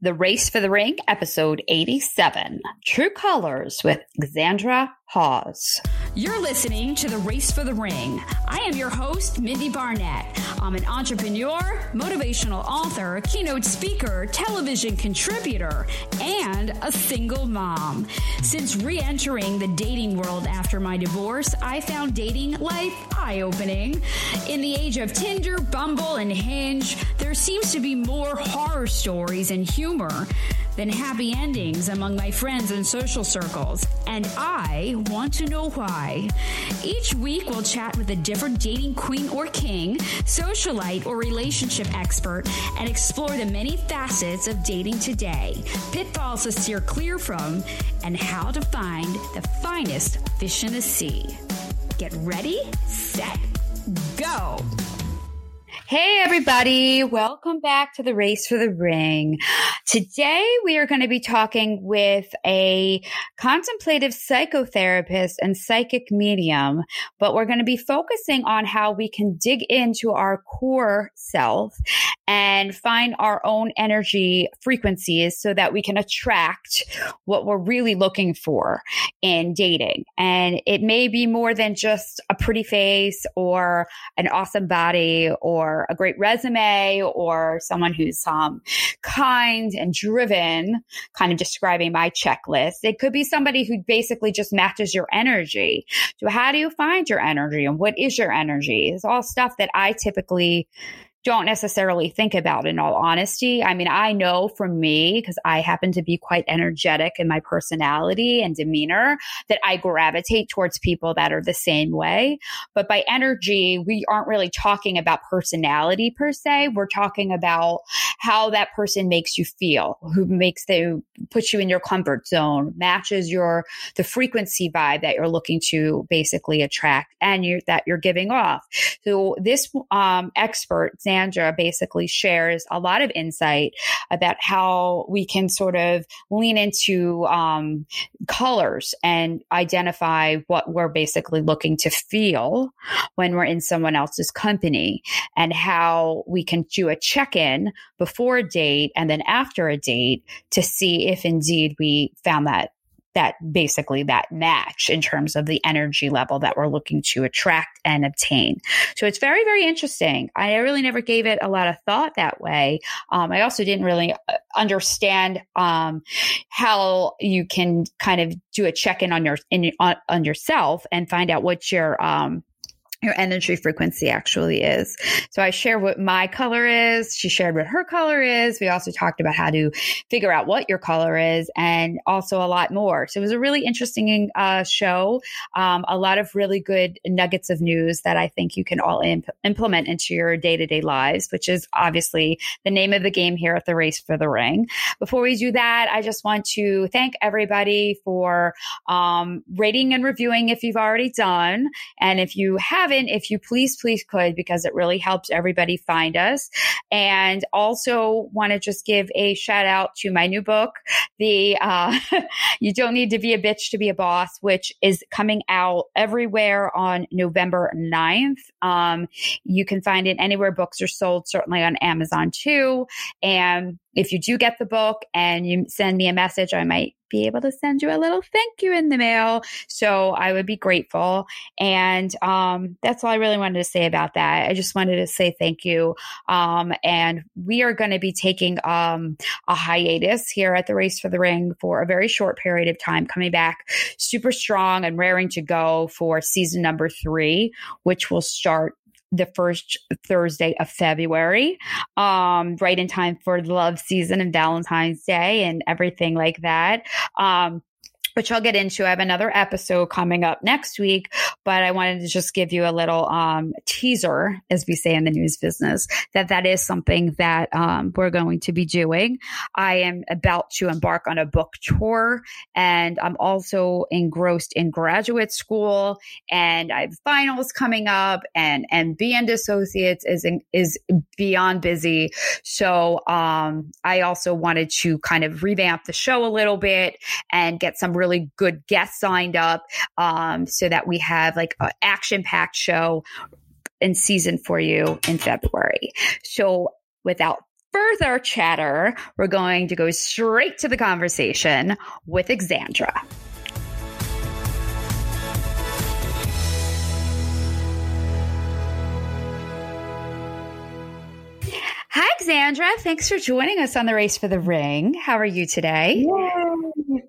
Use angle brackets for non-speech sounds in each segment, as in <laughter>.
The Race for the Ring, episode 87 True Colors with Xandra Hawes. You're listening to The Race for the Ring. I am your host, Mindie Barnett. I'm an entrepreneur, motivational author, keynote speaker, television contributor, and a single mom. Since re entering the dating world after my divorce, I found dating life eye opening. In the age of Tinder, Bumble, and Hinge, there seems to be more horror stories and humor than happy endings among my friends and social circles, and I want to know why. Each week, we'll chat with a different dating queen or king, socialite or relationship expert, and explore the many facets of dating today, pitfalls to steer clear from, and how to find the finest fish in the sea. Get ready, set, go! Hey, everybody. Welcome back to the Race for the Ring. Today, we are going to be talking with a contemplative psychotherapist and psychic medium, but we're going to be focusing on how we can dig into our core self and find our own energy frequencies so that we can attract what we're really looking for in dating. And it may be more than just a pretty face or an awesome body or a great resume or someone who's um, kind and driven, kind of describing my checklist. It could be somebody who basically just matches your energy. So how do you find your energy and what is your energy? It's all stuff that I typically don't necessarily think about in all honesty. I mean, I know from me, because I happen to be quite energetic in my personality and demeanor, that I gravitate towards people that are the same way. But by energy, we aren't really talking about personality per se. We're talking about how that person makes you feel, who makes them puts you in your comfort zone, matches your the frequency vibe that you're looking to basically attract and you that you're giving off. So this um, expert, Xandra basically shares a lot of insight about how we can sort of lean into um, colors and identify what we're basically looking to feel when we're in someone else's company and how we can do a check in before a date and then after a date to see if indeed we found that that basically that match in terms of the energy level that we're looking to attract and obtain. So it's very, very interesting. I really never gave it a lot of thought that way. Um, I also didn't really uh, understand um, how you can kind of do a check in on your in, on, on yourself and find out what your um, your energy frequency actually is. So I share what my color is. She shared what her color is. We also talked about how to figure out what your color is and also a lot more. So it was a really interesting uh, show. Um, a lot of really good nuggets of news that I think you can all imp- implement into your day to day lives, which is obviously the name of the game here at the Race for the Ring. Before we do that, I just want to thank everybody for um, rating and reviewing if you've already done. And if you have if you please, please could, because it really helps everybody find us. And also want to just give a shout out to my new book, the uh, <laughs> You Don't Need to Be a Bitch to Be a Boss, which is coming out everywhere on November 9th. Um, you can find it anywhere books are sold, certainly on Amazon too. And if you do get the book and you send me a message, I might be able to send you a little thank you in the mail. So I would be grateful. And um, that's all I really wanted to say about that. I just wanted to say thank you. Um, and we are going to be taking um, a hiatus here at the Race for the Ring for a very short period of time, coming back super strong and raring to go for season number three, which will start the first Thursday of February, um, right in time for the love season and Valentine's Day and everything like that. Um, which I'll get into. I have another episode coming up next week, but I wanted to just give you a little um, teaser, as we say in the news business, that that is something that um, we're going to be doing. I am about to embark on a book tour, and I'm also engrossed in graduate school, and I have finals coming up, and MB and Associates is in, is beyond busy. So um, I also wanted to kind of revamp the show a little bit and get some really really good guests signed up um, so that we have like an action packed show in season for you in February. So without further chatter, we're going to go straight to the conversation with Xandra. Hi, Xandra. Thanks for joining us on the Race for the Ring. How are you today? Yay.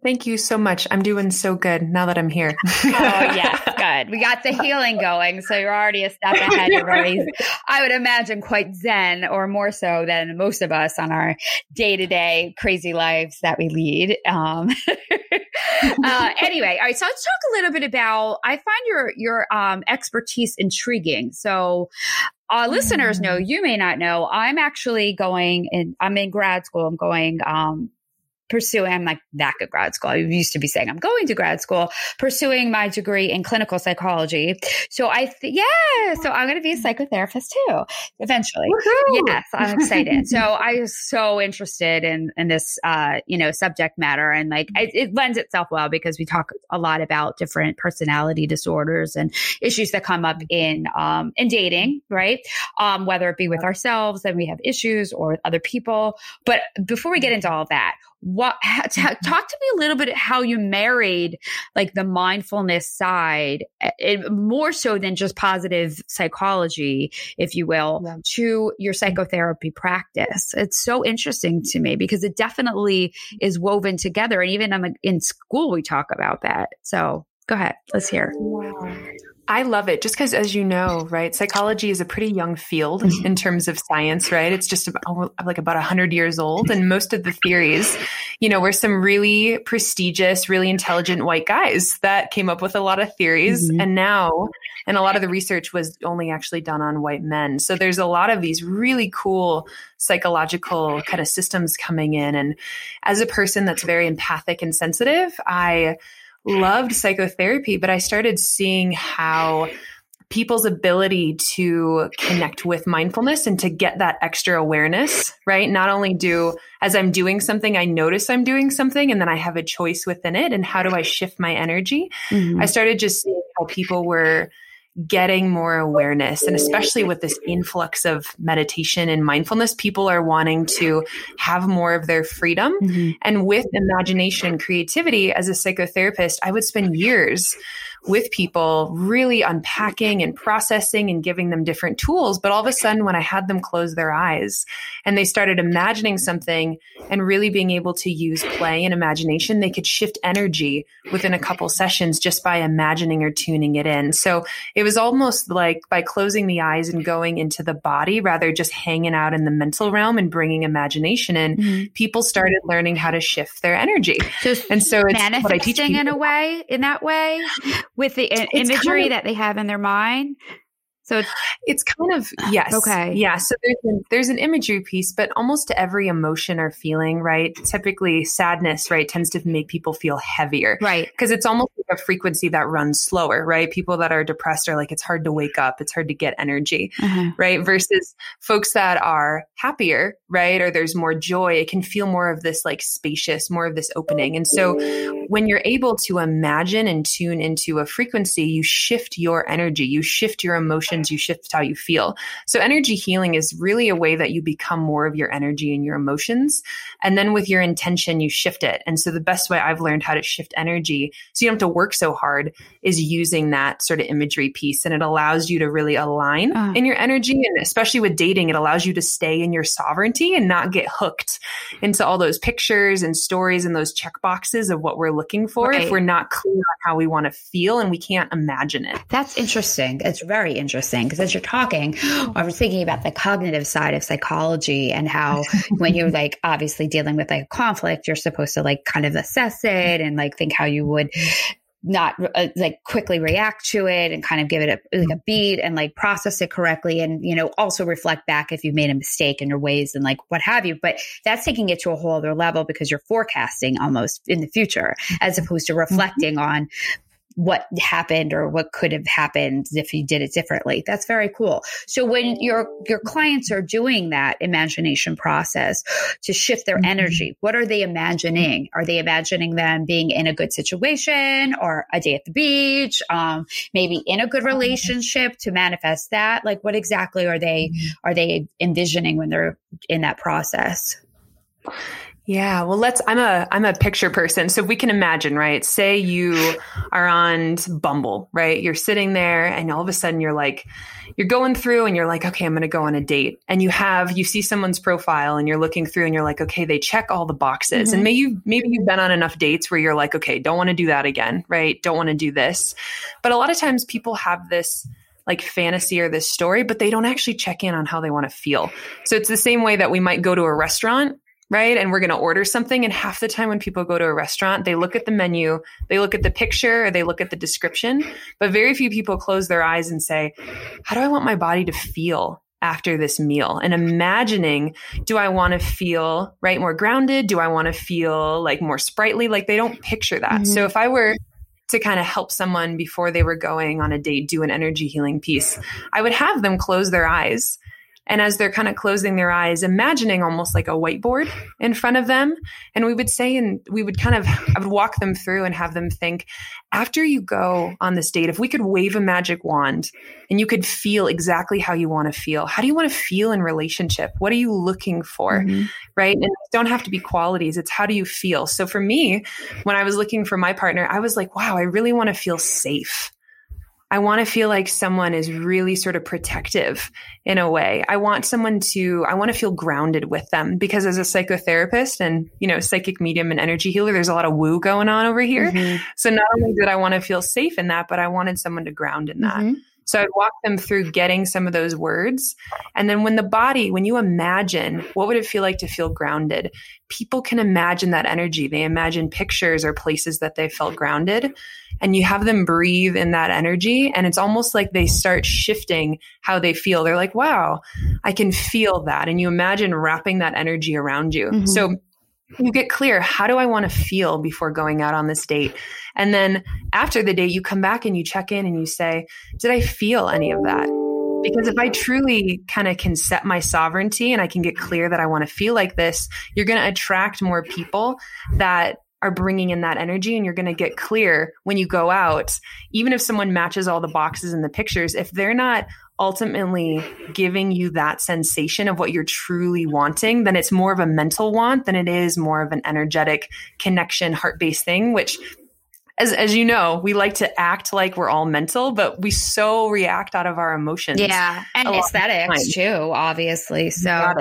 Thank you so much. I'm doing so good now that I'm here. oh, yes. <laughs> Good. We got the healing going. So you're already a step <laughs> ahead. You're already, I would imagine, quite zen or more so than most of us on our day to day crazy lives that we lead. Um, <laughs> uh, anyway, all right. So let's talk a little bit about. I find your your um, expertise intriguing. So uh, listeners know, mm. you may not know, I'm actually going in, I'm in grad school. I'm going, um, pursuing, I'm like back at grad school. I used to be saying I'm going to grad school, pursuing my degree in clinical psychology. So I, th- yeah, so I'm going to be a psychotherapist too, eventually. Woo-hoo! Yes, I'm excited. so <laughs> I was so interested in, in this, uh, you know, subject matter and like it, it lends itself well because we talk a lot about different personality disorders and issues that come up in, um, in dating, right? Um, whether it be with ourselves and we have issues or with other people. But before we get into all that, what <laughs> mm-hmm. talk to me a little bit how you married like the mindfulness side it, more so than just positive psychology if you will yeah. to your mm-hmm. psychotherapy practice. It's so interesting to me because it definitely is woven together and even um, in school we talk about that so go ahead let's hear wow. I love it just because, as you know, right, psychology is a pretty young field mm-hmm. in terms of science, right? It's just about, like about 100 years old. And most of the theories, you know, were some really prestigious, really intelligent white guys that came up with a lot of theories. Mm-hmm. And now, and a lot of the research was only actually done on white men. So there's a lot of these really cool psychological kind of systems coming in. And as a person that's very empathic and sensitive, I, loved psychotherapy, but I started seeing how people's ability to connect with mindfulness and to get that extra awareness, right? Not only do, as I'm doing something, I notice I'm doing something and then I have a choice within it. And how do I shift my energy? Mm-hmm. I started just seeing how people were getting more awareness. And especially with this influx of meditation and mindfulness, people are wanting to have more of their freedom. Mm-hmm. And with imagination and creativity, as a psychotherapist, I would spend years with people, really unpacking and processing and giving them different tools. But all of a sudden, when I had them close their eyes and they started imagining something and really being able to use play and imagination, they could shift energy within a couple sessions just by imagining or tuning it in. So it was almost like by closing the eyes and going into the body rather just hanging out in the mental realm and bringing imagination in, mm-hmm. people started learning how to shift their energy. So and so it's manifesting what I teach people. in a way, in that way, with the imagery kind of, that they have in their mind. So it's, it's kind of yes, okay, yeah. So there's an, there's an imagery piece, but almost every emotion or feeling, right? Typically, sadness, right, tends to make people feel heavier, right? Because it's almost like a frequency that runs slower, right? People that are depressed are like it's hard to wake up, it's hard to get energy, uh-huh. right? Versus folks that are happier, right, or there's more joy, it can feel more of this like spacious, more of this opening. And so when you're able to imagine and tune into a frequency, you shift your energy, you shift your emotion emotions, you shift how you feel. So energy healing is really a way that you become more of your energy and your emotions. And then with your intention, you shift it. And so the best way I've learned how to shift energy so you don't have to work so hard is using that sort of imagery piece. And it allows you to really align uh. in your energy. And especially with dating, it allows you to stay in your sovereignty and not get hooked into all those pictures and stories and those check boxes of what we're looking for right. if we're not clear on how we want to feel and we can't imagine it. That's interesting. It's very interesting because as you're talking, <gasps> I was thinking about the cognitive side of psychology and how <laughs> when you're like obviously dealing with like a conflict, you're supposed to like kind of assess it and like think how you would not uh, like quickly react to it and kind of give it a, like a beat and like process it correctly and you know also reflect back if you've made a mistake in your ways and like what have you but that's taking it to a whole other level because you're forecasting almost in the future as opposed to reflecting mm-hmm. on what happened or what could have happened if you did it differently. That's very cool. So when your your clients are doing that imagination process to shift their mm-hmm. energy, what are they imagining? Are they imagining them being in a good situation or a day at the beach, um, maybe in a good relationship to manifest that? Like what exactly are they mm-hmm. are they envisioning when they're in that process? Yeah, well let's I'm a I'm a picture person. So if we can imagine, right? Say you are on Bumble, right? You're sitting there and all of a sudden you're like you're going through and you're like, okay, I'm going to go on a date. And you have you see someone's profile and you're looking through and you're like, okay, they check all the boxes. Mm-hmm. And maybe you maybe you've been on enough dates where you're like, okay, don't want to do that again, right? Don't want to do this. But a lot of times people have this like fantasy or this story, but they don't actually check in on how they want to feel. So it's the same way that we might go to a restaurant right? And we're going to order something. And half the time when people go to a restaurant, they look at the menu, they look at the picture, or they look at the description. But very few people close their eyes and say, How do I want my body to feel? After this meal and imagining, do I want to feel right more grounded? Do I want to feel like more sprightly? Like they don't picture that. Mm-hmm. So if I were to kind of help someone before they were going on a date do an energy healing piece, I would have them close their eyes and as they're kind of closing their eyes, imagining almost like a whiteboard in front of them. And we would say, and we would kind of, I would walk them through and have them think, after you go on this date, if we could wave a magic wand and you could feel exactly how you want to feel, how do you want to feel in relationship? What are you looking for? Mm-hmm. Right. And don't have to be qualities. It's how do you feel? So for me, when I was looking for my partner, I was like, wow, I really want to feel safe. I want to feel like someone is really sort of protective in a way. I want someone to, I want to feel grounded with them because as a psychotherapist and, you know, psychic medium and energy healer, there's a lot of woo going on over here. Mm-hmm. So not only did I want to feel safe in that, but I wanted someone to ground in that. Mm-hmm. So I'd walk them through getting some of those words. And then when the body, when you imagine, what would it feel like to feel grounded? People can imagine that energy. They imagine pictures or places that they felt grounded. And you have them breathe in that energy. And it's almost like they start shifting how they feel. They're like, wow, I can feel that. And you imagine wrapping that energy around you. Mm-hmm. So you get clear how do i want to feel before going out on this date? And then after the date you come back and you check in and you say did i feel any of that? Because if i truly kind of can set my sovereignty and i can get clear that i want to feel like this you're going to attract more people that are bringing in that energy and you're going to get clear when you go out even if someone matches all the boxes in the pictures if they're not ultimately giving you that sensation of what you're truly wanting, then it's more of a mental want than it is more of an energetic connection, heart based thing, which as as you know, we like to act like we're all mental, but we so react out of our emotions. Yeah, and aesthetics too, obviously. So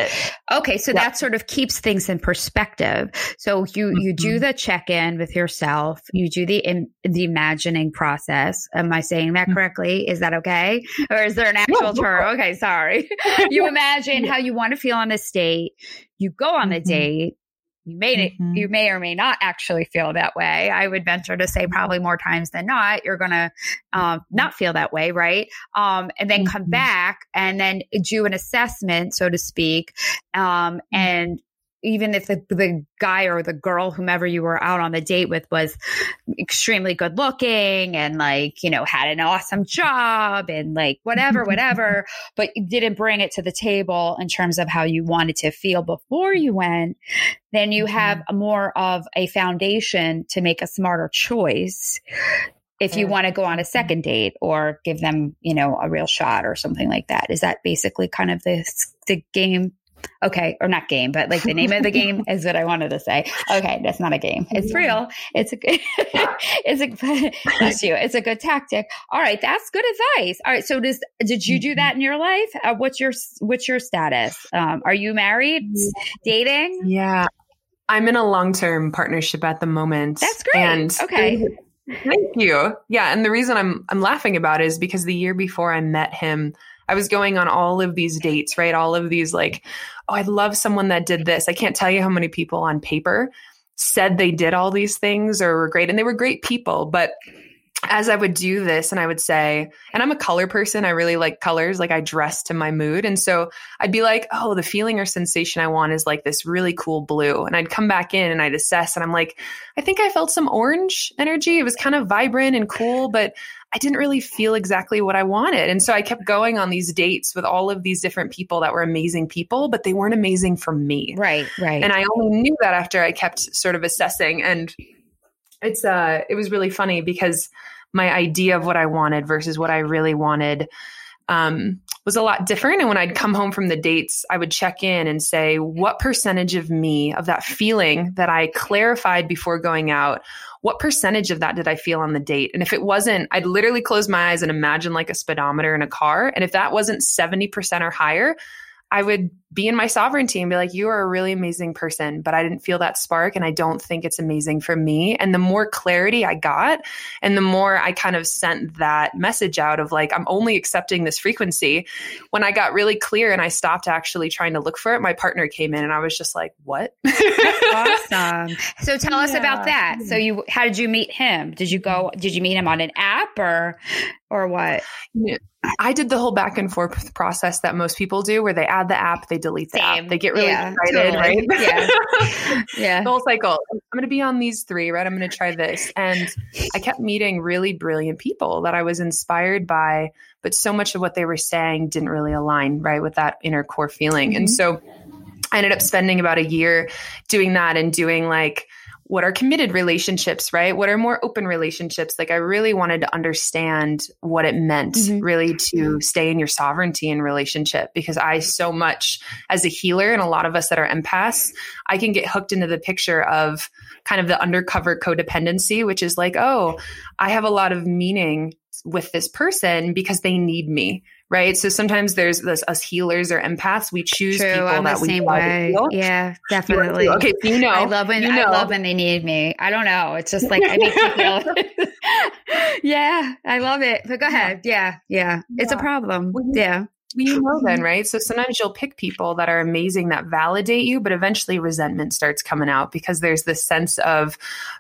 okay, so yeah. that sort of keeps things in perspective. So you you mm-hmm. do the check in with yourself. You do the in, the imagining process. Am I saying that mm-hmm. correctly? Is that okay, or is there an actual term? Okay, sorry. <laughs> <laughs> you imagine how you want to feel on this date. You go on the mm-hmm. date you may mm-hmm. you may or may not actually feel that way. I would venture to say probably more times than not, you're going to um, not feel that way, right? Um, and then mm-hmm. come back and then do an assessment, so to speak, um, and even if the, the guy or the girl, whomever you were out on the date with, was extremely good looking and like, you know, had an awesome job and like whatever, <laughs> whatever, but you didn't bring it to the table in terms of how you wanted to feel before you went, then you have mm-hmm. more of a foundation to make a smarter choice if you want to go on a second date or give them, you know, a real shot or something like that. Is that basically kind of the the game Okay, or not game, but like the name of the game <laughs> is what I wanted to say. Okay, that's not a game. It's real. It's a good. <laughs> it's a <laughs> bless you. It's a good tactic. All right, that's good advice. All right, so does did you do that in your life? Uh, what's your what's your status? Um, are you married, dating? Yeah, I'm in a long term partnership at the moment. That's great. And okay. Thank you. Yeah, and the reason I'm I'm laughing about it is because the year before I met him, I was going on all of these dates, right? All of these like, oh, I love someone that did this. I can't tell you how many people on paper said they did all these things or were great and they were great people, but as I would do this and I would say, and I'm a color person, I really like colors, like I dress to my mood. And so I'd be like, oh, the feeling or sensation I want is like this really cool blue. And I'd come back in and I'd assess and I'm like, I think I felt some orange energy. It was kind of vibrant and cool, but I didn't really feel exactly what I wanted. And so I kept going on these dates with all of these different people that were amazing people, but they weren't amazing for me. Right, right. And I only knew that after I kept sort of assessing. And it's uh it was really funny because my idea of what I wanted versus what I really wanted um, was a lot different. And when I'd come home from the dates, I would check in and say, what percentage of me, of that feeling that I clarified before going out, what percentage of that did I feel on the date? And if it wasn't, I'd literally close my eyes and imagine like a speedometer in a car. And if that wasn't 70% or higher, I would be in my sovereignty and be like, you are a really amazing person, but I didn't feel that spark and I don't think it's amazing for me. And the more clarity I got and the more I kind of sent that message out of like, I'm only accepting this frequency. When I got really clear and I stopped actually trying to look for it, my partner came in and I was just like, what? <laughs> awesome. So tell us yeah. about that. So you, how did you meet him? Did you go, did you meet him on an app or, or what? Yeah. I did the whole back and forth process that most people do where they add the app, they delete the Same. app. They get really yeah, excited, totally. right? Yeah. <laughs> yeah. the whole cycle. I'm going to be on these three, right? I'm going to try this. And I kept meeting really brilliant people that I was inspired by, but so much of what they were saying didn't really align, right, with that inner core feeling. Mm-hmm. And so I ended up spending about a year doing that and doing like, what are committed relationships, right? What are more open relationships? Like I really wanted to understand what it meant mm-hmm. really to stay in your sovereignty in relationship because I so much as a healer and a lot of us that are empaths, I can get hooked into the picture of kind of the undercover codependency, which is like, oh, I have a lot of meaning with this person because they need me right? So sometimes there's this us healers or empaths. We choose True, people I'm that we same way. Yeah, <laughs> definitely. Okay, so you know, I love when you know. I love when they need me. I don't know. It's just like I make you feel. yeah, I love it. But go ahead. Yeah, yeah, yeah. it's a problem. Mm-hmm. Yeah you know then, right? So sometimes you'll pick people that are amazing that validate you, but eventually resentment starts coming out because there's this sense of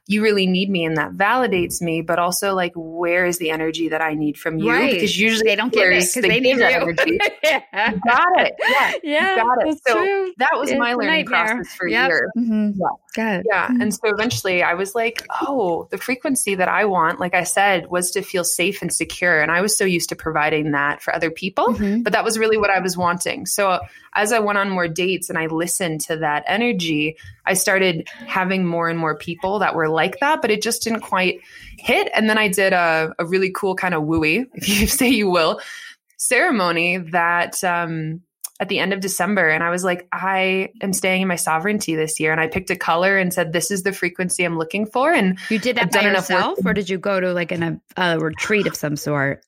you really need me and that validates me, but also like where is the energy that I need from you? Right. Because usually they don't give it because they, need that <laughs> energy. yeah. You got it. Yeah. Yeah. You got it. So true. that was it's my learning process for yep. years. Mm-hmm. Yeah. Good. Yeah. Mm-hmm. And so eventually I was like, oh, the frequency that I want, like I said, was to feel safe and secure. And I was so used to providing that for other people, mm-hmm. but that was really what I was wanting. So as I went on more dates and I listened to that energy, I started having more and more people that were like that, but it just didn't quite hit. And then I did a, a really cool kind of wooey, <laughs> if you say you will, ceremony that um, at the end of December. And I was like, I am staying in my sovereignty this year. And I picked a color and said, this is the frequency I'm looking for. And you did that by yourself or did you go to like an, a, a retreat of some sort?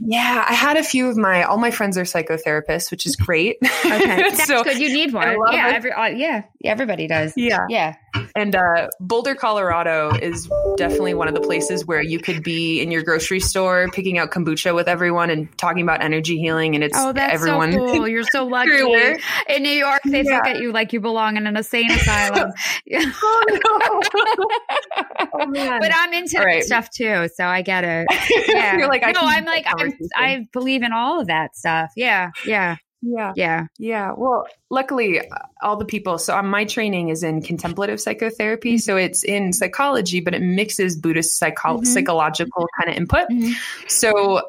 Yeah, I had a few of my all my friends are psychotherapists, which is great. <laughs> Okay, <laughs> that's so, good. You need one. Yeah, every, uh, yeah, everybody does. Yeah, yeah. And uh, Boulder, Colorado, is definitely one of the places where you could be in your grocery store picking out kombucha with everyone and talking about energy healing. And it's oh, that's everyone. so cool. <laughs> You're so lucky. in New York, they yeah. look at you like you belong in an insane asylum. oh, no. oh. But I'm into right. that stuff too, so I get it. Yeah. You're like, I no, I'm like, I'm, I believe in all of that stuff. Yeah, yeah. Yeah. Yeah. Yeah. Well, luckily, all the people. So, um, my training is in contemplative psychotherapy. Mm-hmm. So, it's in psychology, but it mixes Buddhist psycho- mm-hmm. psychological kind of input. Mm-hmm. So,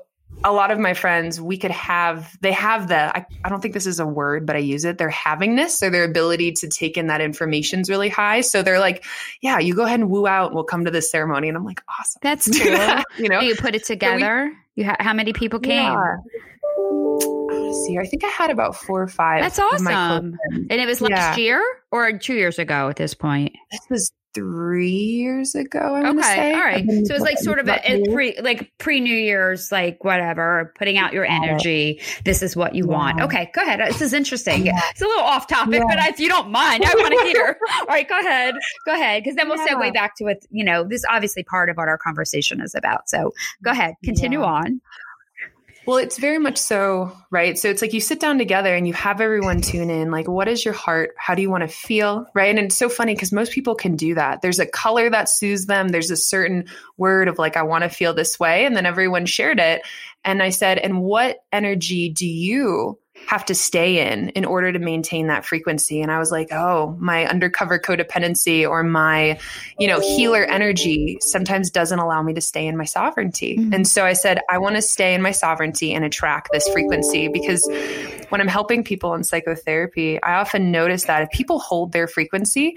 a lot of my friends, we could have, they have the, I, I, don't think this is a word, but I use it. Their havingness so their ability to take in that information is really high. So they're like, yeah, you go ahead and woo out and we'll come to this ceremony. And I'm like, awesome. That's <laughs> cool. That, you know, you put it together. You ha- how many people came? Yeah. see, I think I had about four or five. That's awesome. And it was last yeah. year or two years ago at this point? This was three years ago. I okay, all right. So it's like sort of a, pre, like pre New Year's, like whatever, putting out your energy. This is what you yeah. want. Okay, go ahead. This is interesting. Yeah. It's a little off topic, yeah. but if you don't mind, I want to hear. <laughs> all right, go ahead, go ahead, because then we'll segue back to what you know. This obviously part of what our conversation is about. So go ahead, continue on. Well, it's very much so, right? So it's like you sit down together and you have everyone tune in. Like, what is your heart? How do you want to feel? Right. And it's so funny because most people can do that. There's a color that soothes them, there's a certain word of like, I want to feel this way. And then everyone shared it. And I said, and what energy do you have to stay in in order to maintain that frequency and i was like oh my undercover codependency or my you know healer energy sometimes doesn't allow me to stay in my sovereignty mm-hmm. and so i said i want to stay in my sovereignty and attract this frequency because when i'm helping people in psychotherapy i often notice that if people hold their frequency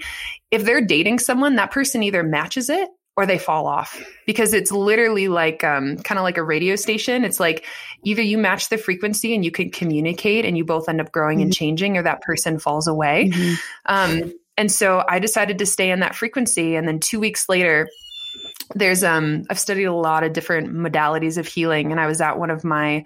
if they're dating someone that person either matches it or they fall off because it's literally like um, kind of like a radio station. It's like either you match the frequency and you can communicate and you both end up growing mm-hmm. and changing, or that person falls away. Mm-hmm. Um, and so I decided to stay in that frequency. And then two weeks later, there's um I've studied a lot of different modalities of healing, and I was at one of my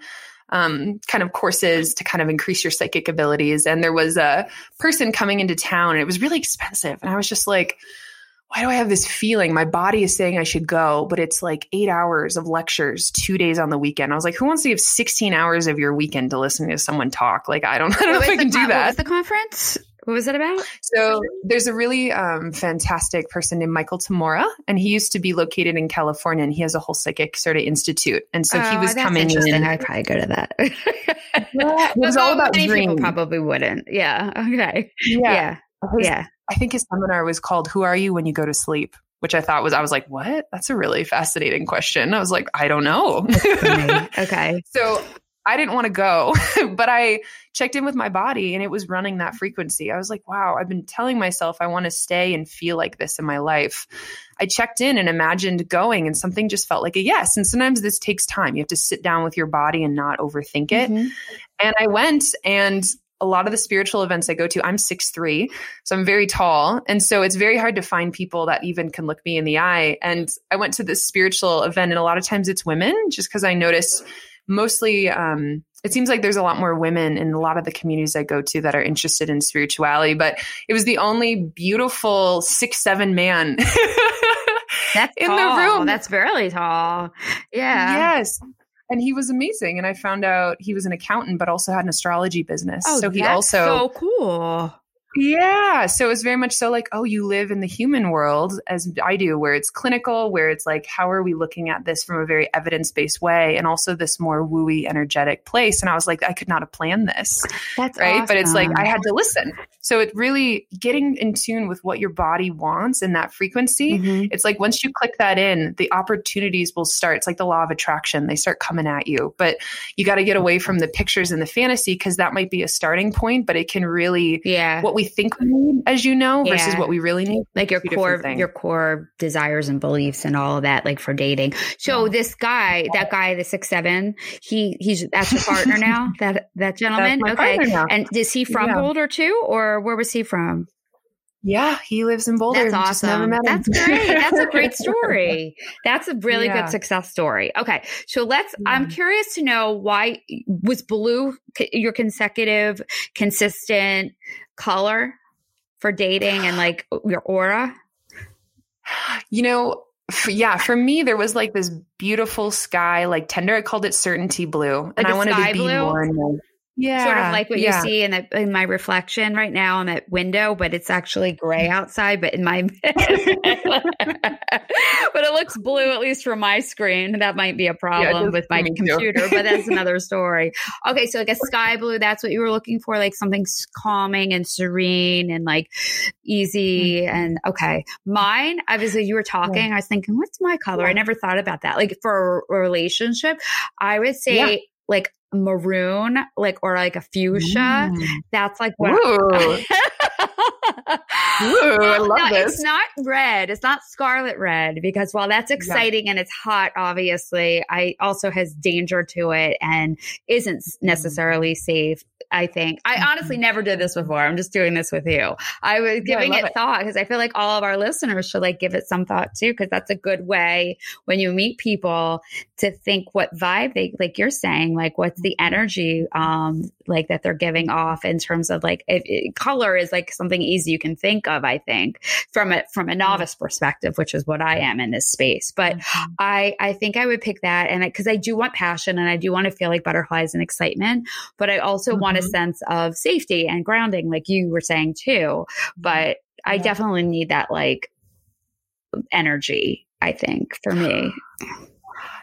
um, kind of courses to kind of increase your psychic abilities. And there was a person coming into town, and it was really expensive. And I was just like, why do I have this feeling? My body is saying I should go, but it's like eight hours of lectures, two days on the weekend. I was like, who wants to give 16 hours of your weekend to listen to someone talk? Like, I don't, <laughs> I don't know if I can do that. What was the conference? What was it about? So there's a really um, fantastic person named Michael Tamura, and he used to be located in California, and he has a whole psychic sort of institute. And so oh, he was coming in. I'd probably go to that. <laughs> <laughs> yeah, it was all about many dreams. people probably wouldn't. Yeah. Okay. Yeah. Yeah. yeah. I think his seminar was called Who Are You When You Go to Sleep? Which I thought was, I was like, what? That's a really fascinating question. I was like, I don't know. <laughs> okay. So I didn't want to go, <laughs> but I checked in with my body and it was running that frequency. I was like, wow, I've been telling myself I want to stay and feel like this in my life. I checked in and imagined going and something just felt like a yes. And sometimes this takes time. You have to sit down with your body and not overthink it. Mm-hmm. And I went and a lot of the spiritual events I go to, I'm six three, so I'm very tall. And so it's very hard to find people that even can look me in the eye. And I went to this spiritual event, and a lot of times it's women, just because I notice mostly um, it seems like there's a lot more women in a lot of the communities I go to that are interested in spirituality. But it was the only beautiful six seven man. <laughs> That's in tall. the room. That's fairly tall. Yeah. Yes and he was amazing. And I found out he was an accountant, but also had an astrology business. Oh, so he also so cool. Yeah. So it was very much so like, oh, you live in the human world as I do, where it's clinical, where it's like, how are we looking at this from a very evidence based way? And also this more wooey, energetic place. And I was like, I could not have planned this. That's right. Awesome. But it's like, I had to listen. So it really getting in tune with what your body wants and that frequency. Mm-hmm. It's like once you click that in, the opportunities will start. It's like the law of attraction. They start coming at you. But you got to get away from the pictures and the fantasy because that might be a starting point, but it can really, yeah. What we think we need, as you know, yeah. versus what we really need. Like your core, your core desires and beliefs and all of that, like for dating. So yeah. this guy, that guy, the six seven, he he's that's your partner now. <laughs> That that gentleman, okay. And is he from yeah. Boulder too, or where was he from? Yeah, he lives in Boulder. That's awesome. That's great. That's a <laughs> great story. That's a really yeah. good success story. Okay. So let's, yeah. I'm curious to know why was blue your consecutive, consistent color for dating and like your aura? <sighs> You know, yeah, for me, there was like this beautiful sky, like tender. I called it certainty blue, like and I wanted to be blue? more and more yeah, sort of like what yeah. you see in the, in my reflection right now on that window, but it's actually gray mm. outside. But in my, <laughs> but it looks blue at least from my screen. That might be a problem yeah, with my computer, but that's another story. Okay, so like a sky blue, that's what you were looking for, like something calming and serene and like easy. Mm-hmm. And okay, mine. I was you were talking, yeah. I was thinking, what's my color? I never thought about that. Like for a relationship, I would say like maroon, like or like a fuchsia. Mm. That's like what. Ooh. <laughs> Ooh, I love this. It's not red. It's not scarlet red because while that's exciting yeah. and it's hot, obviously, I also has danger to it and isn't mm. necessarily safe. I think I honestly mm-hmm. never did this before. I'm just doing this with you. I was giving yeah, I it, it, thought because I feel like all of our listeners should like give it some thought too, because that's a good way when you meet people to think what vibe they like you're saying like what's the energy um like that they're giving off in terms of like if, if, color is like something easy you can think of i think from it from a novice perspective which is what i am in this space but mm-hmm. i i think i would pick that and because I, I, do want passion and i do want to feel like butterflies and excitement but i also mm-hmm. want a sense of safety and grounding like you were saying too mm-hmm. but i yeah. definitely need that like energy I think for me.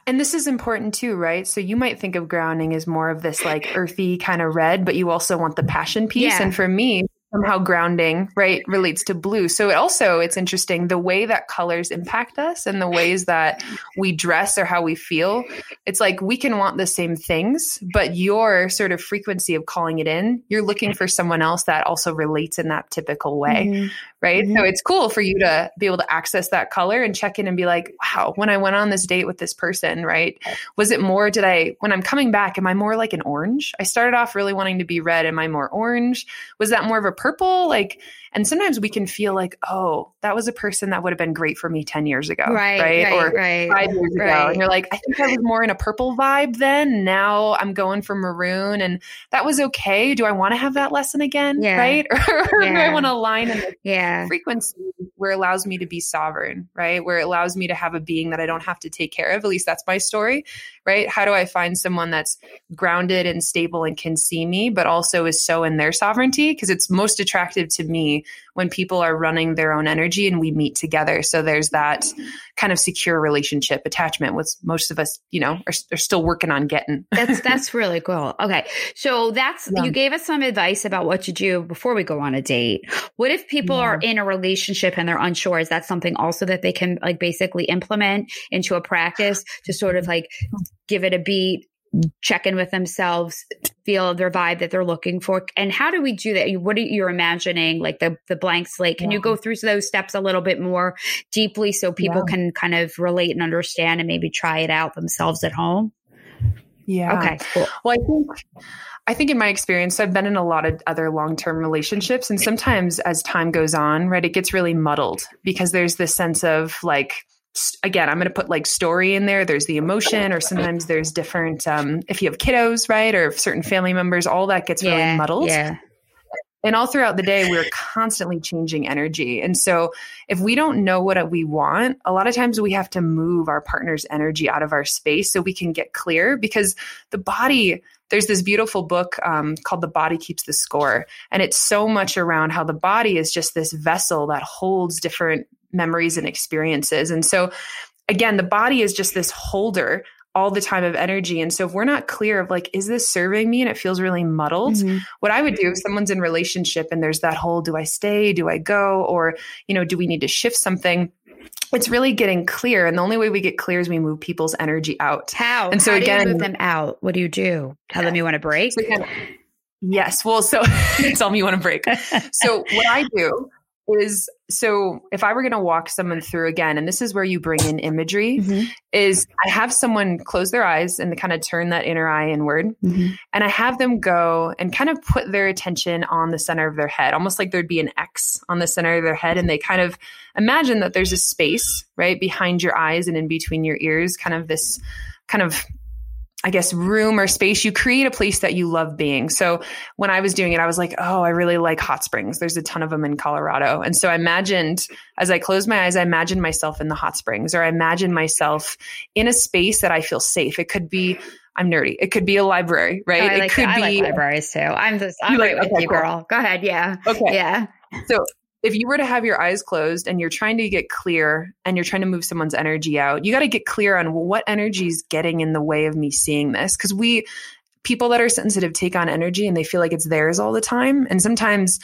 And this is important too, right? So you might think of grounding as more of this like earthy kind of red, but you also want the passion piece. Yeah. And for me, somehow grounding right relates to blue so it also it's interesting the way that colors impact us and the ways that we dress or how we feel it's like we can want the same things but your sort of frequency of calling it in you're looking for someone else that also relates in that typical way mm-hmm right? Mm-hmm. So it's cool for you to be able to access that color and check in and be like, wow, when I went on this date with this person, right? Was it more, did I, when I'm coming back, am I more like an orange? I started off really wanting to be red. Am I more orange? Was that more of a purple? Like, and sometimes we can feel like, oh, that was a person that would have been great for me 10 years ago. Right. Right. right or right, five years right. ago. And you're like, I think I was more in a purple vibe then. Now I'm going for maroon. And that was okay. Do I want to have that lesson again? Yeah. Right. <laughs> or yeah. do I want to align in the yeah. frequency where it allows me to be sovereign, right? Where it allows me to have a being that I don't have to take care of. At least that's my story, right? How do I find someone that's grounded and stable and can see me, but also is so in their sovereignty? Because it's most attractive to me when people are running their own energy and we meet together. So there's that kind of secure relationship attachment, which most of us, you know, are, are still working on getting. <laughs> that's that's really cool. Okay, so that's yeah. you gave us some advice about what to do before we go on a date. What if people yeah. are in a relationship and they're unsure? Is that something also that they can like basically implement into a practice to sort of mm-hmm. like give it a beat? Check in with themselves, feel their vibe that they're looking for. And how do we do that? What are you imagining? Like the, the blank slate. Can yeah. you go through those steps a little bit more deeply so people yeah. can kind of relate and understand and maybe try it out themselves at home? Yeah. Okay. Cool. Well, I think I think in my experience, I've been in a lot of other long term relationships. And sometimes as time goes on, right, it gets really muddled because there's this sense of like, again, I'm going to put like story in there. There's the emotion, or sometimes there's different, um, if you have kiddos, right, or certain family members, all that gets yeah, really muddled. Yeah. And all throughout the day, we're constantly changing energy. And so, if we don't know what we want, a lot of times we have to move our partner's energy out of our space so we can get clear because the body, there's this beautiful book um, called The Body Keeps the Score. And it's so much around how the body is just this vessel that holds different memories and experiences. And so, again, the body is just this holder all the time of energy. And so if we're not clear of like, is this serving me? And it feels really muddled. Mm-hmm. What I would do if someone's in relationship and there's that whole, do I stay? Do I go? Or, you know, do we need to shift something? It's really getting clear. And the only way we get clear is we move people's energy out. How? And so How again, move them out. What do you do? Tell them you want to break? So again, yes. Well, so <laughs> tell me you want to break. <laughs> So what I do is so if I were going to walk someone through again, and this is where you bring in imagery, mm-hmm. is I have someone close their eyes and kind of turn that inner eye inward. Mm-hmm. And I have them go and kind of put their attention on the center of their head, almost like there'd be an X on the center of their head. And they kind of imagine that there's a space right behind your eyes and in between your ears, kind of this kind of I guess, room or space, you create a place that you love being. So when I was doing it, I was like, oh, I really like hot springs. There's a ton of them in Colorado. And so I imagined, as I closed my eyes, I imagined myself in the hot springs or I imagined myself in a space that I feel safe. It could be, I'm nerdy. It could be a library, right? Oh, it could I be like libraries too. I'm just, I'm like, with okay, you, cool. girl. Go ahead. Yeah. Okay. Yeah. So if you were to have your eyes closed and you're trying to get clear and you're trying to move someone's energy out, you got to get clear on well, what energy is getting in the way of me seeing this. Because we, people that are sensitive, take on energy and they feel like it's theirs all the time. And sometimes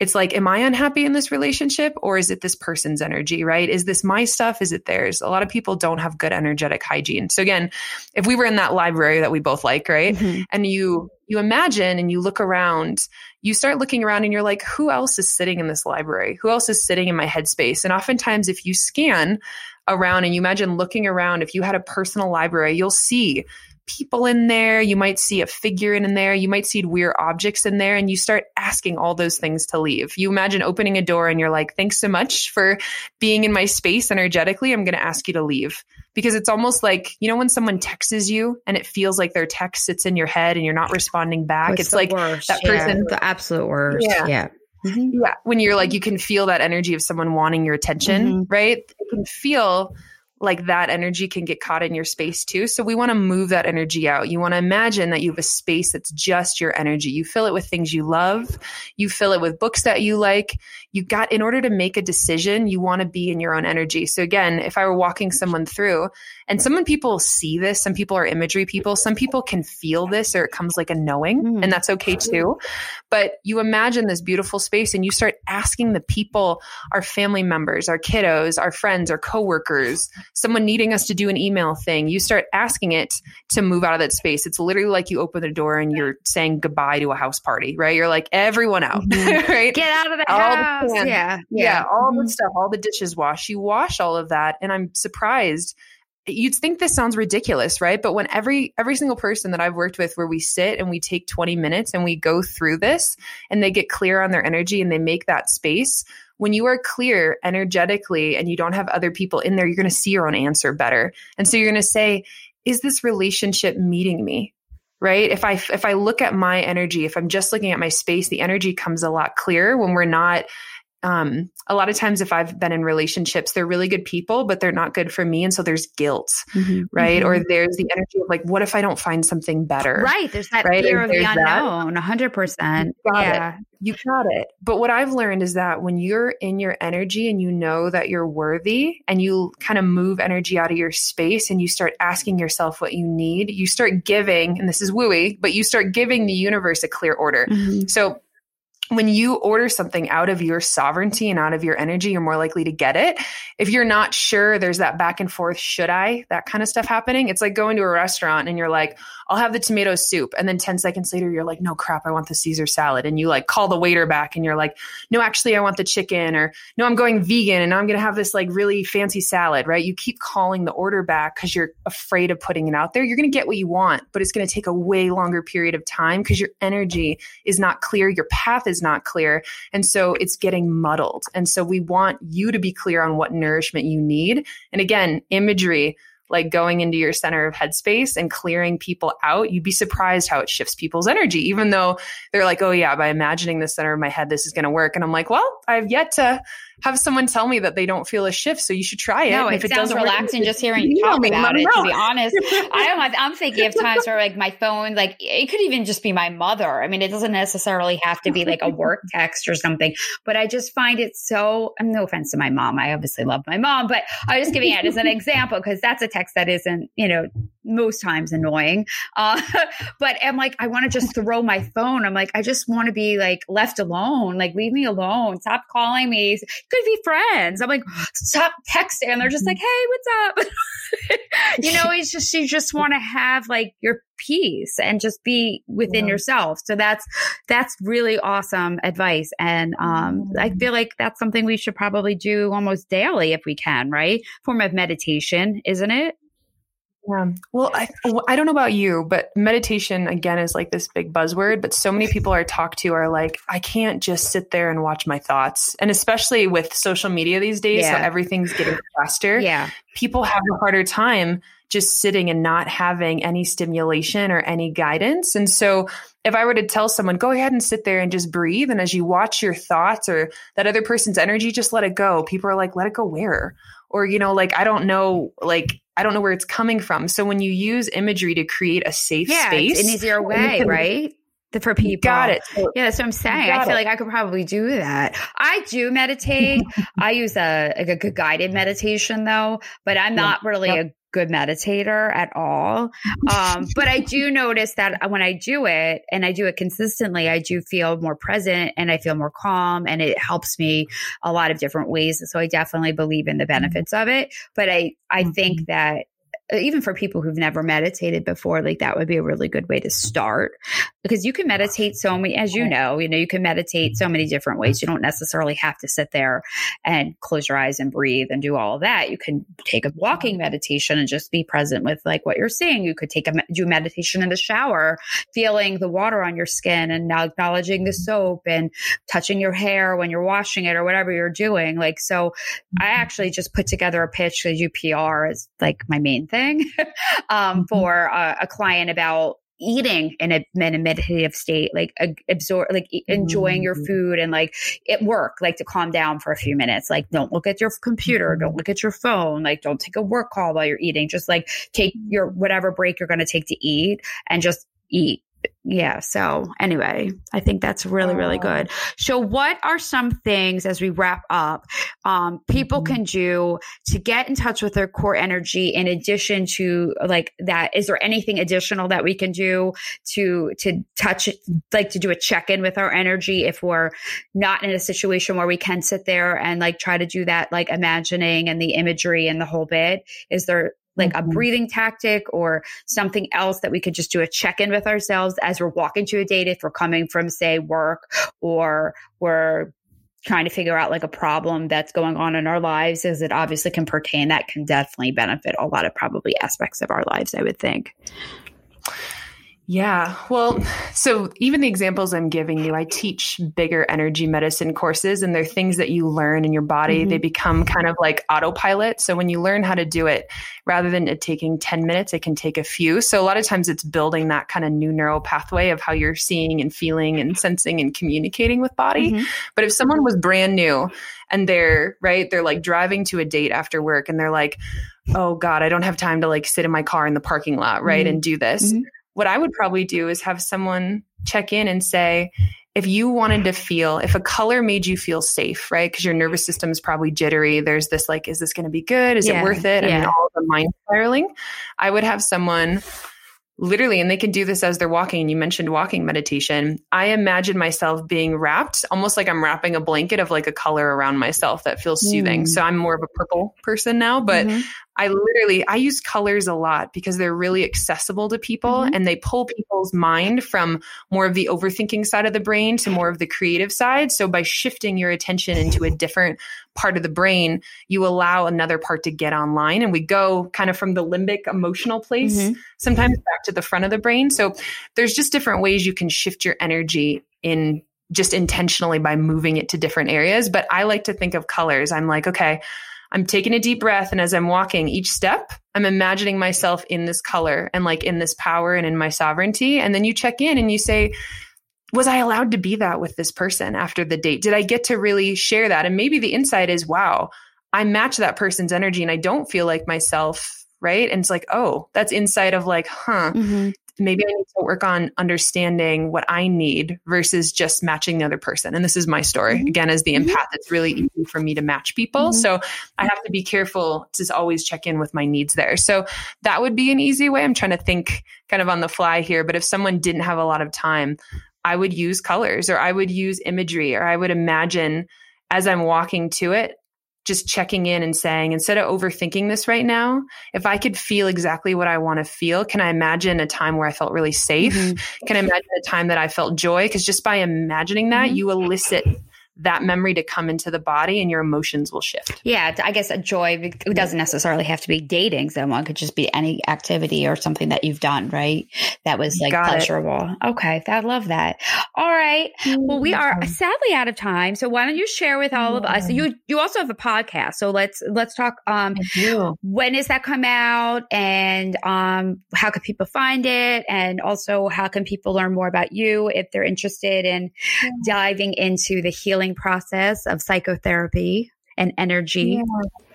it's like, am I unhappy in this relationship or is it this person's energy, right? Is this my stuff? Is it theirs? A lot of people don't have good energetic hygiene. So again, if we were in that library that we both like, right? Mm-hmm. And you, you imagine and you look around, you start looking around and you're like, who else is sitting in this library? Who else is sitting in my headspace? And oftentimes, if you scan around and you imagine looking around, if you had a personal library, you'll see people in there. You might see a figure in there. You might see weird objects in there. And you start asking all those things to leave. You imagine opening a door and you're like, thanks so much for being in my space energetically. I'm going to ask you to leave because it's almost like you know when someone texts you and it feels like their text sits in your head and you're not responding back. it's, it's like worst. that person, yeah, the absolute worst. Yeah. yeah. Mm-hmm. Yeah. When you're like, you can feel that energy of someone wanting your attention, mm-hmm. right? You can feel like that energy can get caught in your space too. So we want to move that energy out. You want to imagine that you have a space that's just your energy. You fill it with things you love. You fill it with books that you like. You got, in order to make a decision, you want to be in your own energy. So again, if I were walking someone through and some people see this, some people are imagery people, some people can feel this or it comes like a knowing, mm. and that's okay too. But you imagine this beautiful space and you start asking the people, our family members, our kiddos, our friends, our coworkers, someone needing us to do an email thing, you start asking it to move out of that space. It's literally like you open the door and you're saying goodbye to a house party, right? You're like, everyone out, mm-hmm. <laughs> right? Get out of the all house. The yeah. Yeah. yeah all mm-hmm. the stuff, all the dishes wash. You wash all of that. And I'm surprised you'd think this sounds ridiculous right? But when every every single person that i've worked with where we sit and we take 20 minutes and we go through this and they get clear on their energy and they make that space when you are clear energetically and you don't have other people in there you're going to see your own answer better. And so you're going to say is this relationship meeting me? Right? If i if i look at my energy if i'm just looking at my space the energy comes a lot clearer when we're not um, a lot of times if I've been in relationships, they're really good people, but they're not good for me. And so there's guilt, mm-hmm. right? Mm-hmm. Or there's the energy of like, what if I don't find something better? Right. There's that right? fear of the unknown, hundred percent. Yeah. It. You got it. But what I've learned is that when you're in your energy and you know that you're worthy and you kind of move energy out of your space and you start asking yourself what you need, you start giving, and this is wooey, but you start giving the universe a clear order. Mm-hmm. So when you order something out of your sovereignty and out of your energy, you're more likely to get it. If you're not sure, there's that back and forth, should I, that kind of stuff happening. It's like going to a restaurant and you're like, I'll have the tomato soup. And then 10 seconds later, you're like, no crap, I want the Caesar salad. And you like call the waiter back and you're like, no, actually, I want the chicken or no, I'm going vegan and I'm going to have this like really fancy salad, right? You keep calling the order back because you're afraid of putting it out there. You're going to get what you want, but it's going to take a way longer period of time because your energy is not clear. Your path is not clear. And so it's getting muddled. And so we want you to be clear on what nourishment you need. And again, imagery, like going into your center of headspace and clearing people out, you'd be surprised how it shifts people's energy, even though they're like, oh, yeah, by imagining the center of my head, this is going to work. And I'm like, well, I've yet to have someone tell me that they don't feel a shift. So you should try it. No, it, if it sounds relaxing work, just hearing you talk about it, to be honest. I don't I'm thinking of times where like my phone, like it could even just be my mother. I mean, it doesn't necessarily have to be like a work <laughs> text or something, but I just find it so, I'm no offense to my mom. I obviously love my mom, but I was just giving it as an example because that's a text that isn't, you know, most times annoying. Uh, <laughs> but I'm like, I want to just throw my phone. I'm like, I just want to be like left alone. Like, leave me alone. Stop calling me. Could be friends. I'm like, <gasps> stop texting. And they're just like, hey, what's up? <laughs> you know, it's just, you just want to have like your peace and just be within yeah. yourself. So that's, that's really awesome advice. And, um, I mm. feel like that's something we should probably do almost daily if we can, right? Form of meditation, isn't it? Yeah. Well, I, I don't know about you, but meditation again is like this big buzzword, but so many people I talk to are like, I can't just sit there and watch my thoughts. And especially with social media these days, yeah. so everything's getting faster. Yeah. People have a harder time just sitting and not having any stimulation or any guidance. And so if I were to tell someone, go ahead and sit there and just breathe. And as you watch your thoughts or that other person's energy, just let it go. People are like, let it go where? Or, you know, like, I don't know, like, I don't know where it's coming from. So when you use imagery to create a safe yeah, space, an easier way, can, right? For people, got it. yeah, that's what I'm saying. I feel it. like I could probably do that. I do meditate. <laughs> I use a, a, a guided meditation though, but I'm not really yep. Good meditator at all. Um, <laughs> but I do notice that when I do it and I do it consistently, I do feel more present and I feel more calm and it helps me a lot of different ways. So I definitely believe in the benefits of it. But I, I think mm-hmm. that Uh, even for people who've never meditated before, like that would be a really good way to start because you can meditate so many, as you know, you know, you can meditate so many different ways. You don't necessarily have to sit there and close your eyes and breathe and do all of that. You can take a walking meditation and just be present with like what you're seeing. You could take a do meditation in the shower, feeling the water on your skin and now acknowledging the soap and touching your hair when you're washing it or whatever you're doing. Like, so I actually just put together a pitch because UPR is like my main thing <laughs> um, mm-hmm. for a, a client about eating in a, in a meditative state, like absorb, like enjoying your mm-hmm. food and like at work, like to calm down for a few minutes. Like don't look at your computer, don't mm-hmm. look at your phone, like don't take a work call while you're eating. Just like take your whatever break you're going to take to eat and just eat yeah. So anyway, I think that's really, really good. So what are some things as we wrap up, um, people mm-hmm. can do to get in touch with their core energy in addition to like that? Is there anything additional that we can do to, to touch, like to do a check in with our energy if we're not in a situation where we can sit there and like try to do that, like imagining and the imagery and the whole bit? Is there like mm-hmm. a breathing tactic or something else that we could just do a check in with ourselves as we're walking to a date if we're coming from say work or we're trying to figure out like a problem that's going on in our lives as it obviously can pertain that can definitely benefit a lot of probably aspects of our lives i would think yeah. Well, so even the examples I'm giving you, I teach bigger energy medicine courses and they're things that you learn in your body. Mm-hmm. They become kind of like autopilot. So when you learn how to do it, rather than it taking 10 minutes, it can take a few. So a lot of times it's building that kind of new neural pathway of how you're seeing and feeling and sensing and communicating with body. Mm-hmm. But if someone was brand new and they're right, they're like driving to a date after work and they're like, oh God, I don't have time to like sit in my car in the parking lot, right? Mm-hmm. And do this. What I would probably do is have someone check in and say, if you wanted to feel, if a color made you feel safe, right? Because your nervous system is probably jittery. There's this like, is this going to be good? Is yeah, it worth it? Yeah. I mean, all the mind spiraling. I would have someone literally, and they can do this as they're walking. You mentioned walking meditation. I imagine myself being wrapped almost like I'm wrapping a blanket of like a color around myself that feels soothing. Mm. So I'm more of a purple person now, but mm-hmm. I literally I use colors a lot because they're really accessible to people mm-hmm. and they pull people's mind from more of the overthinking side of the brain to more of the creative side. So by shifting your attention into a different part of the brain, you allow another part to get online and we go kind of from the limbic emotional place mm-hmm. sometimes back to the front of the brain. So there's just different ways you can shift your energy in just intentionally by moving it to different areas, but I like to think of colors. I'm like, okay, I'm taking a deep breath. And as I'm walking each step, I'm imagining myself in this color and like in this power and in my sovereignty. And then you check in and you say, was I allowed to be that with this person after the date? Did I get to really share that? And maybe the insight is, wow, I match that person's energy and I don't feel like myself. Right. And it's like, oh, that's insight of like, huh, mm-hmm maybe I need to work on understanding what I need versus just matching the other person. And this is my story. Mm-hmm. Again, as the mm-hmm. empath, it's really easy for me to match people. Mm-hmm. So I have to be careful to always check in with my needs there. So that would be an easy way. I'm trying to think kind of on the fly here. But if someone didn't have a lot of time, I would use colors or I would use imagery or I would imagine as I'm walking to it, just checking in and saying, instead of overthinking this right now, if I could feel exactly what I want to feel, can I imagine a time where I felt really safe? Mm-hmm. Can I imagine a time that I felt joy? Because just by imagining that, mm-hmm. you elicit that memory to come into the body and your emotions will shift. Yeah, I guess a joy it doesn't necessarily have to be dating someone, it could just be any activity or something that you've done, right? That was like Got pleasurable. It. Okay, I love that. All right. Well, we are sadly out of time. So why don't you share with all of us? You you also have a podcast. So let's let's talk um when does that come out and um how can people find it and also how can people learn more about you if they're interested in diving into the healing healing process of psychotherapy and energy? Yeah.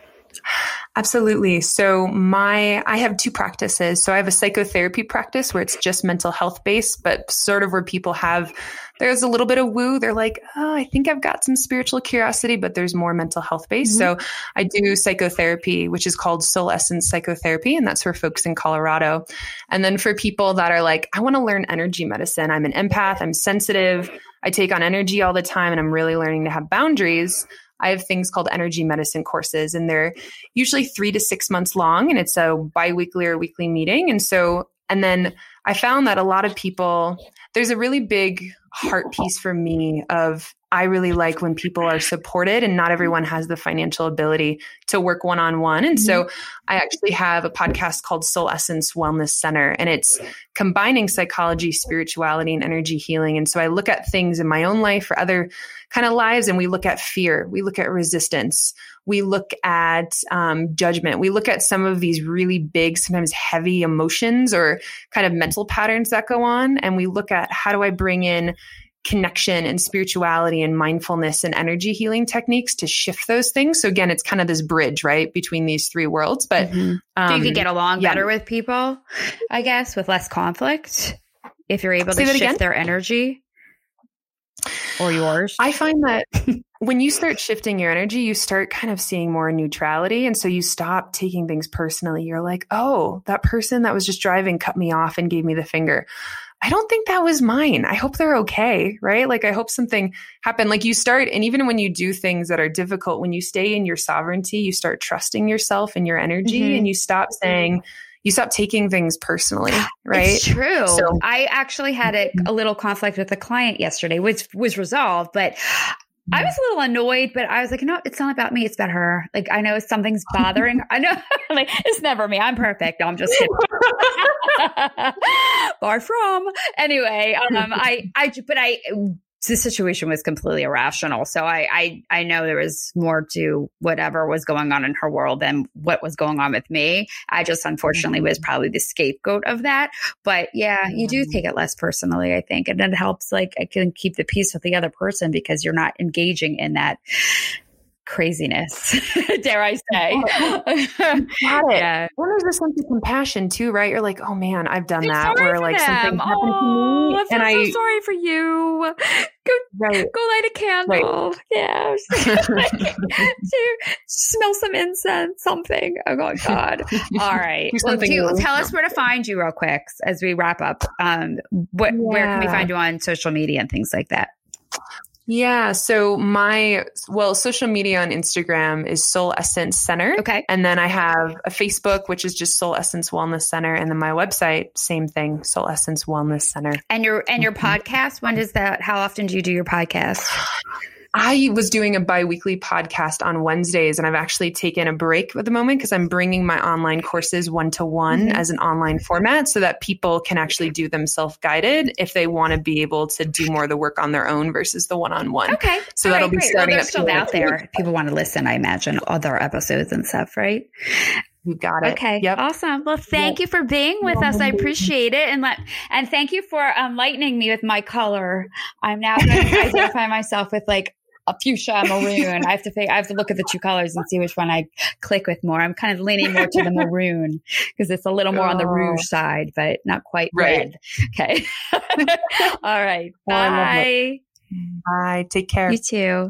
Absolutely. So my I have two practices. So I have a psychotherapy practice where it's just mental health based, but sort of where people have there's a little bit of woo. They're like, "Oh, I think I've got some spiritual curiosity, but there's more mental health based." Mm-hmm. So I do psychotherapy, which is called Soul Essence Psychotherapy, and that's for folks in Colorado. And then for people that are like, "I want to learn energy medicine. I'm an empath, I'm sensitive, I take on energy all the time and I'm really learning to have boundaries." I have things called energy medicine courses, and they're usually three to six months long, and it's a biweekly or weekly meeting. And so, and then I found that a lot of people, there's a really big heart piece for me of I really like when people are supported and not everyone has the financial ability to work one on one. And so mm-hmm. I actually have a podcast called Soul Essence Wellness Center, and it's combining psychology, spirituality, and energy healing. And so I look at things in my own life or other kind of lives, and we look at fear, we look at resistance, we look at um, judgment, we look at some of these really big, sometimes heavy emotions or kind of mental patterns that go on, and we look at how do I bring in connection and spirituality and mindfulness and energy healing techniques to shift those things. So again, it's kind of this bridge, right, between these three worlds. But mm-hmm. um, so you could get along yeah. better with people, I guess, with less conflict if you're able Say to shift again? their energy or yours. I find that <laughs> when you start shifting your energy, you start kind of seeing more neutrality. And so you stop taking things personally. You're like, oh, that person that was just driving cut me off and gave me the finger. I don't think that was mine. I hope they're okay, right? Like, I hope something happened. Like, you start, and even when you do things that are difficult, when you stay in your sovereignty, you start trusting yourself and your energy, mm-hmm. and you stop saying, you stop taking things personally, <gasps> right? It's true. So, I actually had a, a little conflict with a client yesterday, which was resolved, but I was a little annoyed, but I was like, no, it's not about me. It's about her. Like, I know something's <laughs> bothering her. I know, <laughs> like, it's never me. I'm perfect. No, I'm just kidding. <laughs> <laughs> Far from. Anyway, um, I, I, but I, the situation was completely irrational. So I, I, I know there was more to whatever was going on in her world than what was going on with me. I just unfortunately was mm-hmm. probably the scapegoat of that. But yeah, you do mm-hmm. take it less personally, I think. And it helps like I can keep the peace with the other person because you're not engaging in that craziness, <laughs> dare I say. <laughs> Got it. Yeah. When there's a sense of compassion too, right? You're like, oh man, I've done that. Where like them. something happened oh, to me, I and I so sorry for you. Go, right. go light a candle. Right. Yeah, <laughs> smell some incense, something. Oh my God. All right. Well, do, tell us where to find you, real quick, as we wrap up. Um, what, yeah. where can we find you on social media and things like that? Yeah. So my well, social media on Instagram is Soul Essence Center. Okay. And then I have a Facebook, which is just Soul Essence Wellness Center, and then my website, same thing, Soul Essence Wellness Center. And your and your mm-hmm. podcast. When does that? How often do you do your podcast? I was doing a biweekly podcast on Wednesdays, and I've actually taken a break at the moment because I'm bringing my online courses one to one as an online format so that people can actually do them self guided if they want to be able to do more of the work on their own versus the one on one. Okay. So All that'll right, be great. starting well, still out there. People want to listen, I imagine, other episodes and stuff, right? You got it. Okay. Yep. Awesome. Well, thank yep. you for being with us. I appreciate it. And let, and thank you for um, enlightening me with my color. I'm now going <laughs> to identify myself with like a fuchsia maroon. I have to think, I have to look at the two colors and see which one I click with more. I'm kind of leaning more to the <laughs> maroon because it's a little more on the oh. rouge side, but not quite right. red. Okay. <laughs> All right. Oh, Bye. Bye. Take care. You too.